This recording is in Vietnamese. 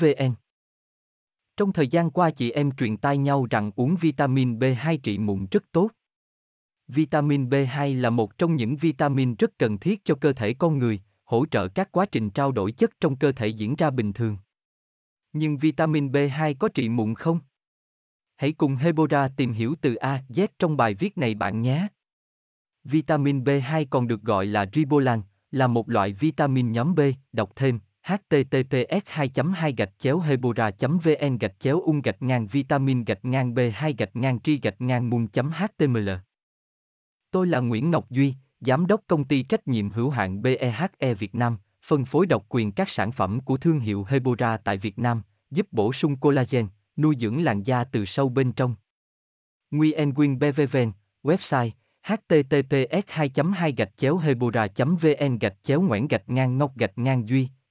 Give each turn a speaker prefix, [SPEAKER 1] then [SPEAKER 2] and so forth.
[SPEAKER 1] vn trong thời gian qua chị em truyền tai nhau rằng uống vitamin B2 trị mụn rất tốt. Vitamin B2 là một trong những vitamin rất cần thiết cho cơ thể con người, hỗ trợ các quá trình trao đổi chất trong cơ thể diễn ra bình thường. Nhưng vitamin B2 có trị mụn không? Hãy cùng Hebora tìm hiểu từ A Z trong bài viết này bạn nhé. Vitamin B2 còn được gọi là ribolan, là một loại vitamin nhóm B, đọc thêm https 2 2 gạch chéo hebora vn gạch chéo ung gạch ngang vitamin gạch ngang b 2 gạch ngang tri gạch ngang mun html Tôi là Nguyễn Ngọc Duy, Giám đốc công ty trách nhiệm hữu hạn BEHE Việt Nam, phân phối độc quyền các sản phẩm của thương hiệu Hebora tại Việt Nam, giúp bổ sung collagen, nuôi dưỡng làn da từ sâu bên trong. Nguyen Quyên BVVN, website https 2 2 hebora vn gạch chéo ngoãn gạch ngang ngọc gạch ngang duy